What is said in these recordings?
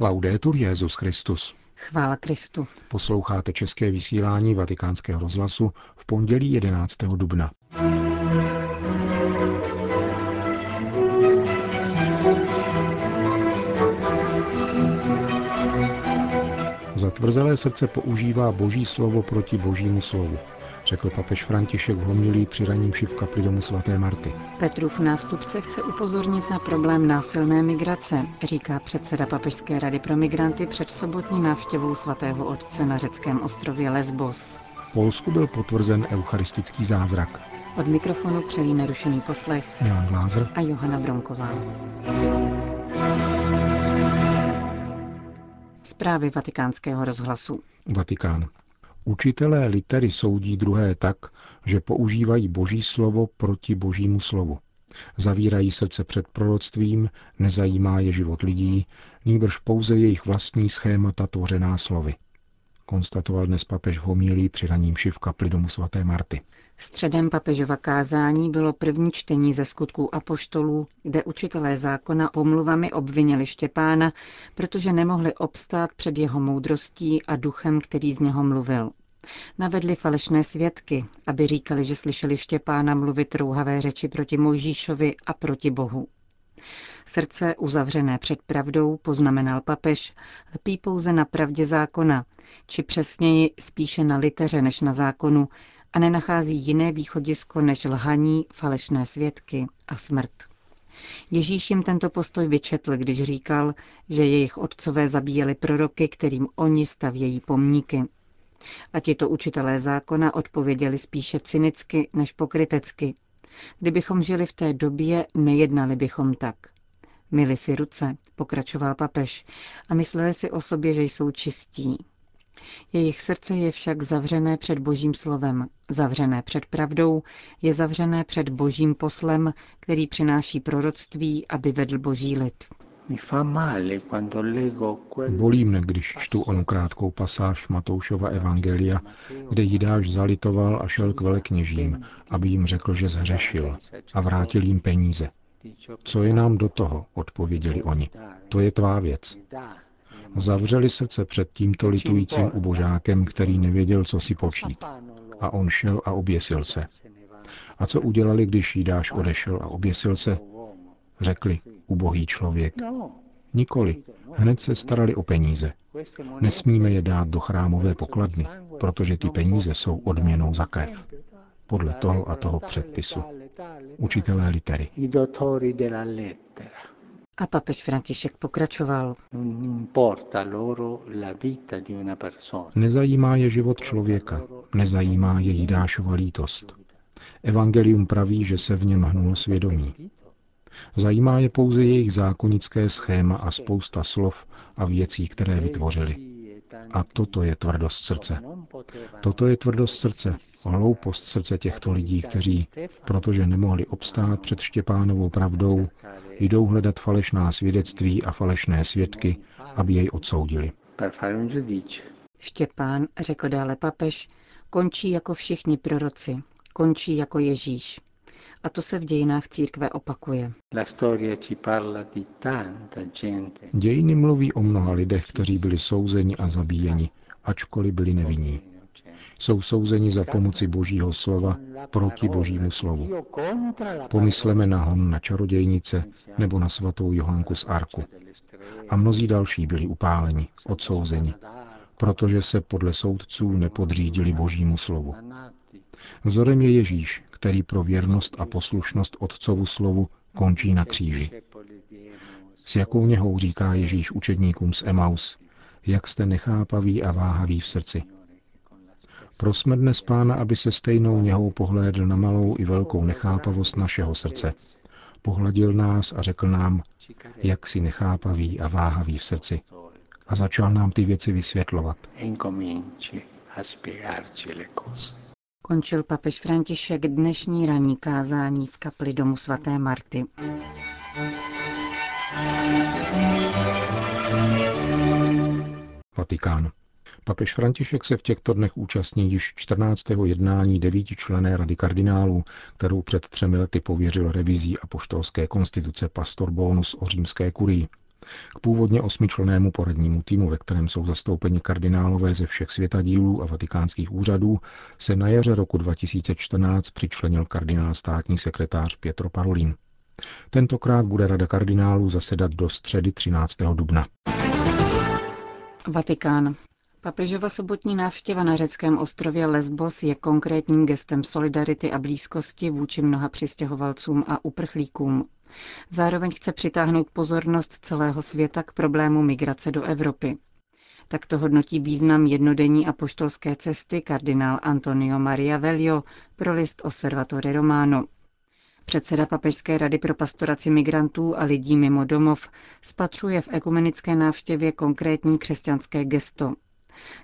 Laudetur Jezus Christus. Chvála Kristu. Posloucháte české vysílání Vatikánského rozhlasu v pondělí 11. dubna. Zatvrzelé srdce používá boží slovo proti božímu slovu, řekl papež František v homilí při raním v kapli domu svaté Marty. Petrův nástupce chce upozornit na problém násilné migrace, říká předseda Papežské rady pro migranty před sobotní návštěvou svatého otce na řeckém ostrově Lesbos. V Polsku byl potvrzen eucharistický zázrak. Od mikrofonu přejí nerušený poslech Milan Glázer a Johana Bronková. Zprávy vatikánského rozhlasu. Vatikán. Učitelé litery soudí druhé tak, že používají boží slovo proti božímu slovu. Zavírají srdce před proroctvím, nezajímá je život lidí, nýbrž pouze jejich vlastní schémata tvořená slovy. Konstatoval dnes papež v homílí při raním v kapli domu svaté Marty. Středem papežova kázání bylo první čtení ze skutků apoštolů, kde učitelé zákona pomluvami obvinili Štěpána, protože nemohli obstát před jeho moudrostí a duchem, který z něho mluvil. Navedli falešné svědky, aby říkali, že slyšeli Štěpána mluvit rouhavé řeči proti Mojžíšovi a proti Bohu. Srdce uzavřené před pravdou, poznamenal papež, lpí pouze na pravdě zákona, či přesněji spíše na liteře než na zákonu, a nenachází jiné východisko než lhaní, falešné svědky a smrt. Ježíš jim tento postoj vyčetl, když říkal, že jejich otcové zabíjeli proroky, kterým oni stavějí pomníky. A tito učitelé zákona odpověděli spíše cynicky než pokrytecky. Kdybychom žili v té době, nejednali bychom tak. Mili si ruce, pokračoval papež, a mysleli si o sobě, že jsou čistí. Jejich srdce je však zavřené před božím slovem, zavřené před pravdou, je zavřené před božím poslem, který přináší proroctví, aby vedl boží lid. Bolí mne, když čtu onu krátkou pasáž Matoušova Evangelia, kde Jidáš zalitoval a šel k velekněžím, aby jim řekl, že zhřešil a vrátil jim peníze. Co je nám do toho, odpověděli oni. To je tvá věc. Zavřeli srdce před tímto litujícím ubožákem, který nevěděl, co si počít. A on šel a oběsil se. A co udělali, když Jidáš odešel a oběsil se? Řekli, ubohý člověk. Nikoli. Hned se starali o peníze. Nesmíme je dát do chrámové pokladny, protože ty peníze jsou odměnou za krev. Podle toho a toho předpisu. Učitelé litery. A papež František pokračoval. Nezajímá je život člověka, nezajímá je Jidášova lítost. Evangelium praví, že se v něm hnul svědomí. Zajímá je pouze jejich zákonické schéma a spousta slov a věcí, které vytvořili. A toto je tvrdost srdce. Toto je tvrdost srdce, hloupost srdce těchto lidí, kteří, protože nemohli obstát před Štěpánovou pravdou, jdou hledat falešná svědectví a falešné svědky, aby jej odsoudili. Štěpán, řekl dále papež, končí jako všichni proroci, končí jako Ježíš. A to se v dějinách církve opakuje. Dějiny mluví o mnoha lidech, kteří byli souzeni a zabíjeni, ačkoliv byli nevinní. Jsou souzeni za pomoci božího slova proti božímu slovu. Pomysleme na hon na čarodějnice nebo na svatou Johanku z Arku. A mnozí další byli upáleni, odsouzeni, protože se podle soudců nepodřídili božímu slovu. Vzorem je Ježíš, který pro věrnost a poslušnost Otcovu slovu končí na kříži. S jakou něhou říká Ježíš učedníkům z Emaus, jak jste nechápaví a váhaví v srdci. Prosme dnes Pána, aby se stejnou něhou pohlédl na malou i velkou nechápavost našeho srdce. Pohladil nás a řekl nám, jak si nechápaví a váhaví v srdci. A začal nám ty věci vysvětlovat. Končil papež František dnešní ranní kázání v kapli domu svaté Marty. Vatikán. Papež František se v těchto dnech účastní již 14. jednání devítičlené rady kardinálů, kterou před třemi lety pověřil revizí apoštolské konstituce pastor Bonus o římské kurii. K původně osmičlenému poradnímu týmu, ve kterém jsou zastoupeni kardinálové ze všech světadílů a vatikánských úřadů, se na jaře roku 2014 přičlenil kardinál státní sekretář Pietro Parolin. Tentokrát bude Rada kardinálů zasedat do středy 13. dubna. Vatikán. Papežova sobotní návštěva na řeckém ostrově Lesbos je konkrétním gestem solidarity a blízkosti vůči mnoha přistěhovalcům a uprchlíkům. Zároveň chce přitáhnout pozornost celého světa k problému migrace do Evropy. Tak to hodnotí význam jednodenní apoštolské cesty kardinál Antonio Maria Velio pro list Osservatore Romano. Předseda Papežské rady pro pastoraci migrantů a lidí mimo domov spatřuje v ekumenické návštěvě konkrétní křesťanské gesto.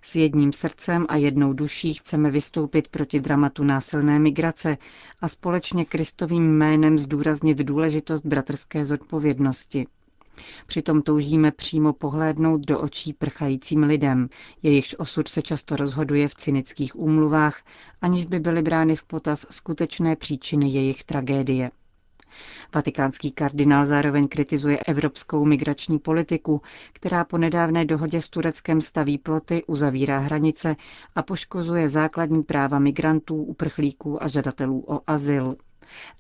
S jedním srdcem a jednou duší chceme vystoupit proti dramatu násilné migrace a společně Kristovým jménem zdůraznit důležitost bratrské zodpovědnosti. Přitom toužíme přímo pohlédnout do očí prchajícím lidem, jejichž osud se často rozhoduje v cynických úmluvách, aniž by byly brány v potaz skutečné příčiny jejich tragédie. Vatikánský kardinál zároveň kritizuje evropskou migrační politiku, která po nedávné dohodě s Tureckem staví ploty, uzavírá hranice a poškozuje základní práva migrantů, uprchlíků a žadatelů o azyl.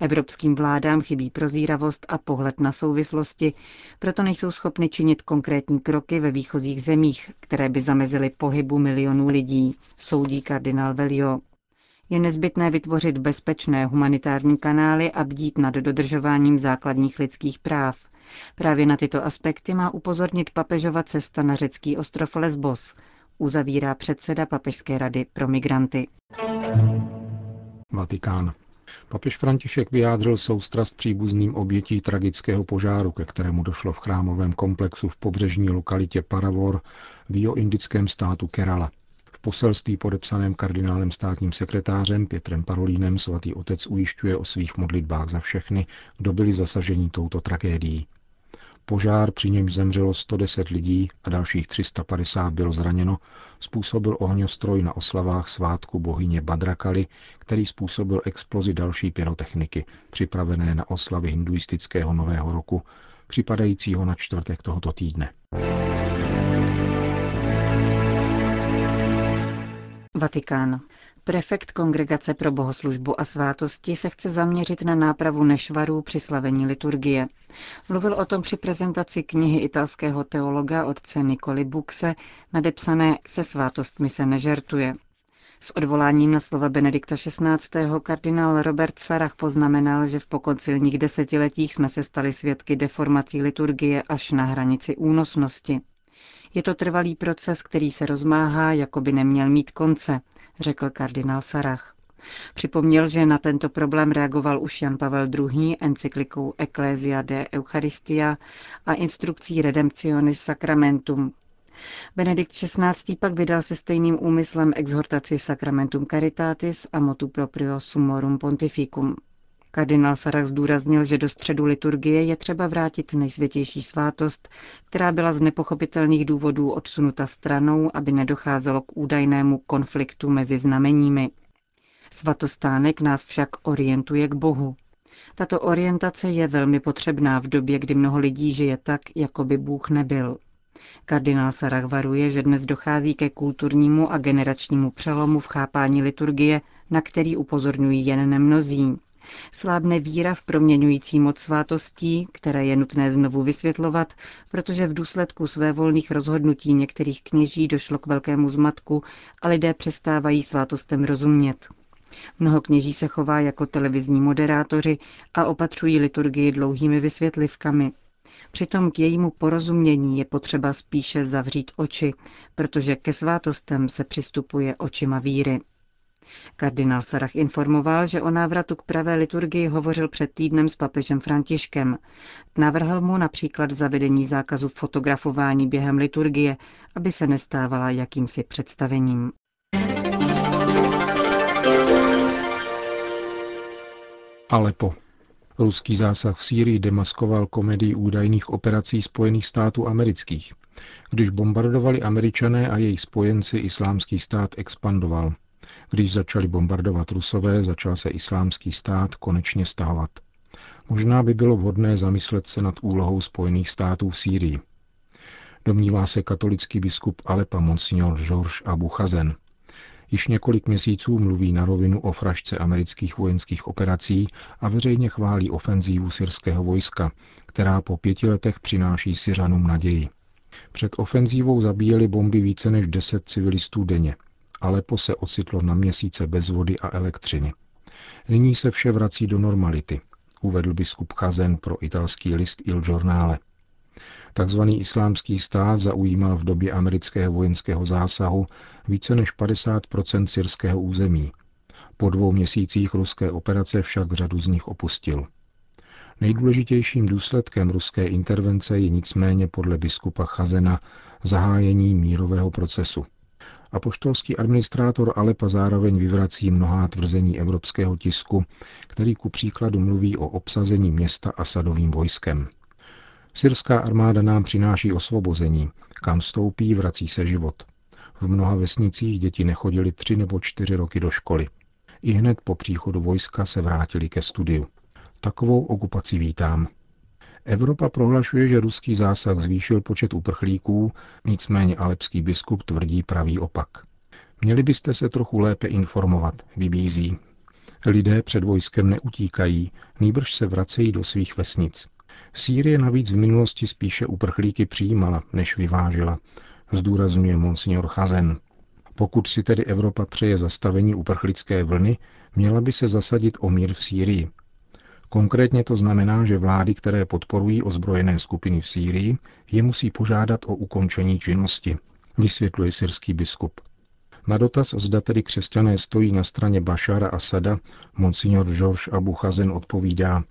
Evropským vládám chybí prozíravost a pohled na souvislosti, proto nejsou schopny činit konkrétní kroky ve výchozích zemích, které by zamezily pohybu milionů lidí, soudí kardinál Velio. Je nezbytné vytvořit bezpečné humanitární kanály a bdít nad dodržováním základních lidských práv. Právě na tyto aspekty má upozornit papežova cesta na řecký ostrov Lesbos, uzavírá předseda Papežské rady pro migranty. Vatikán. Papež František vyjádřil soustrast příbuzným obětí tragického požáru, ke kterému došlo v chrámovém komplexu v pobřežní lokalitě Paravor v indickém státu Kerala poselství podepsaném kardinálem státním sekretářem Pětrem Parolínem svatý otec ujišťuje o svých modlitbách za všechny, kdo byli zasaženi touto tragédií. Požár, při němž zemřelo 110 lidí a dalších 350 bylo zraněno, způsobil ohňostroj na oslavách svátku bohyně Badrakali, který způsobil explozi další pyrotechniky, připravené na oslavy hinduistického nového roku, připadajícího na čtvrtek tohoto týdne. Vatikán. Prefekt Kongregace pro bohoslužbu a svátosti se chce zaměřit na nápravu nešvarů při slavení liturgie. Mluvil o tom při prezentaci knihy italského teologa otce Nikoli Buxe, nadepsané Se svátostmi se nežertuje. S odvoláním na slova Benedikta XVI. kardinál Robert Sarach poznamenal, že v pokoncilních desetiletích jsme se stali svědky deformací liturgie až na hranici únosnosti. Je to trvalý proces, který se rozmáhá, jako by neměl mít konce, řekl kardinál Sarach. Připomněl, že na tento problém reagoval už Jan Pavel II. encyklikou Ecclesia de Eucharistia a instrukcí Redemptionis Sacramentum. Benedikt XVI. pak vydal se stejným úmyslem exhortaci Sacramentum Caritatis a motu proprio Summorum Pontificum. Kardinál Sarach zdůraznil, že do středu liturgie je třeba vrátit nejsvětější svátost, která byla z nepochopitelných důvodů odsunuta stranou, aby nedocházelo k údajnému konfliktu mezi znameními. Svatostánek nás však orientuje k Bohu. Tato orientace je velmi potřebná v době, kdy mnoho lidí žije tak, jako by Bůh nebyl. Kardinál Sarach varuje, že dnes dochází ke kulturnímu a generačnímu přelomu v chápání liturgie, na který upozorňují jen nemnozí. Slábne víra v proměňující moc svátostí, které je nutné znovu vysvětlovat, protože v důsledku své volných rozhodnutí některých kněží došlo k velkému zmatku a lidé přestávají svátostem rozumět. Mnoho kněží se chová jako televizní moderátoři a opatřují liturgii dlouhými vysvětlivkami. Přitom k jejímu porozumění je potřeba spíše zavřít oči, protože ke svátostem se přistupuje očima víry. Kardinál Sarach informoval, že o návratu k pravé liturgii hovořil před týdnem s papežem Františkem. Navrhl mu například zavedení zákazu fotografování během liturgie, aby se nestávala jakýmsi představením. Alepo. Ruský zásah v Sýrii demaskoval komedii údajných operací Spojených států amerických. Když bombardovali američané a jejich spojenci, islámský stát expandoval. Když začali bombardovat Rusové, začal se islámský stát konečně stahovat. Možná by bylo vhodné zamyslet se nad úlohou Spojených států v Sýrii. Domnívá se katolický biskup Alepa Monsignor George Abu Chazen. Již několik měsíců mluví na rovinu o frašce amerických vojenských operací a veřejně chválí ofenzívu syrského vojska, která po pěti letech přináší Syřanům naději. Před ofenzívou zabíjeli bomby více než deset civilistů denně. Alepo se ocitlo na měsíce bez vody a elektřiny. Nyní se vše vrací do normality, uvedl biskup Chazen pro italský list Il Giornale. Takzvaný islámský stát zaujímal v době amerického vojenského zásahu více než 50 syrského území. Po dvou měsících ruské operace však řadu z nich opustil. Nejdůležitějším důsledkem ruské intervence je nicméně podle biskupa Chazena zahájení mírového procesu. Apoštolský administrátor Alepa zároveň vyvrací mnohá tvrzení evropského tisku, který ku příkladu mluví o obsazení města Asadovým vojskem. Syrská armáda nám přináší osvobození. Kam stoupí, vrací se život. V mnoha vesnicích děti nechodili tři nebo čtyři roky do školy. I hned po příchodu vojska se vrátili ke studiu. Takovou okupaci vítám. Evropa prohlašuje, že ruský zásah zvýšil počet uprchlíků, nicméně alepský biskup tvrdí pravý opak. Měli byste se trochu lépe informovat, vybízí. Lidé před vojskem neutíkají, nýbrž se vracejí do svých vesnic. Sýrie navíc v minulosti spíše uprchlíky přijímala, než vyvážela, zdůrazňuje monsignor Chazen. Pokud si tedy Evropa přeje zastavení uprchlické vlny, měla by se zasadit o mír v Sýrii. Konkrétně to znamená, že vlády, které podporují ozbrojené skupiny v Sýrii, je musí požádat o ukončení činnosti, vysvětluje syrský biskup. Na dotaz, zda tedy křesťané stojí na straně Bašara Asada, monsignor George Abu Chazen odpovídá,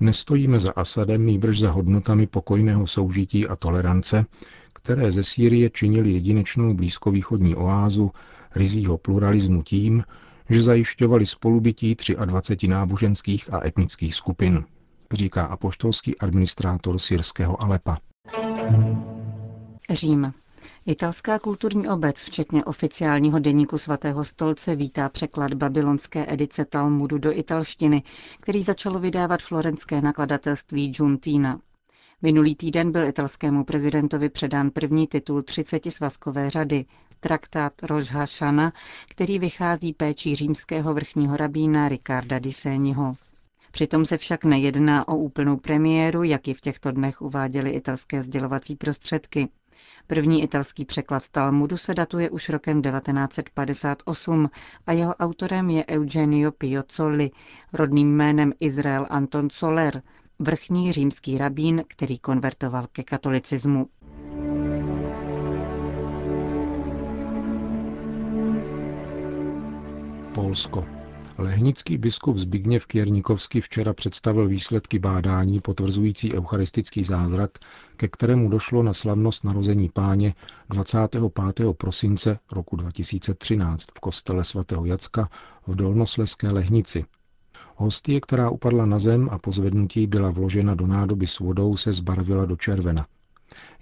Nestojíme za Asadem, nýbrž za hodnotami pokojného soužití a tolerance, které ze Sýrie činili jedinečnou blízkovýchodní oázu rizího pluralismu tím, že zajišťovali spolubytí 23 náboženských a etnických skupin, říká apoštolský administrátor syrského Alepa. Řím. Italská kulturní obec, včetně oficiálního deníku svatého stolce, vítá překlad babylonské edice Talmudu do italštiny, který začalo vydávat florenské nakladatelství Giuntina. Minulý týden byl italskému prezidentovi předán první titul 30 svazkové řady, traktát Rosh který vychází péčí římského vrchního rabína Ricarda di Segniho. Přitom se však nejedná o úplnou premiéru, jak ji v těchto dnech uváděly italské sdělovací prostředky. První italský překlad Talmudu se datuje už rokem 1958 a jeho autorem je Eugenio Piazzoli, rodným jménem Izrael Anton Soler, vrchní římský rabín, který konvertoval ke katolicismu. Polsko. Lehnický biskup Zbigněv Kiernikovský včera představil výsledky bádání potvrzující eucharistický zázrak, ke kterému došlo na slavnost narození páně 25. prosince roku 2013 v kostele svatého Jacka v Dolnosleské Lehnici. Hostie, která upadla na zem a po zvednutí byla vložena do nádoby s vodou, se zbarvila do červena.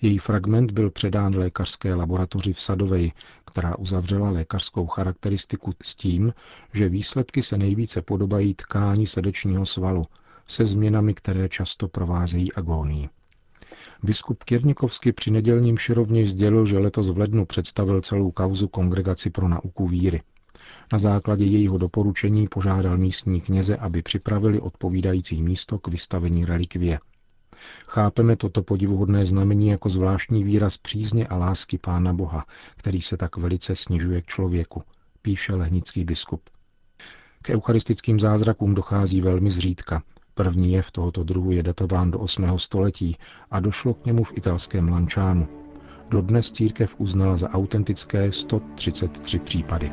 Její fragment byl předán lékařské laboratoři v Sadoveji, která uzavřela lékařskou charakteristiku s tím, že výsledky se nejvíce podobají tkání srdečního svalu, se změnami, které často provázejí agónii. Biskup Kiernikovsky při nedělním širovně sdělil, že letos v lednu představil celou kauzu Kongregaci pro nauku víry. Na základě jejího doporučení požádal místní kněze, aby připravili odpovídající místo k vystavení relikvie – Chápeme toto podivuhodné znamení jako zvláštní výraz přízně a lásky Pána Boha, který se tak velice snižuje k člověku, píše lehnický biskup. K eucharistickým zázrakům dochází velmi zřídka. První jev tohoto druhu je datován do 8. století a došlo k němu v italském Lančánu. Dodnes církev uznala za autentické 133 případy.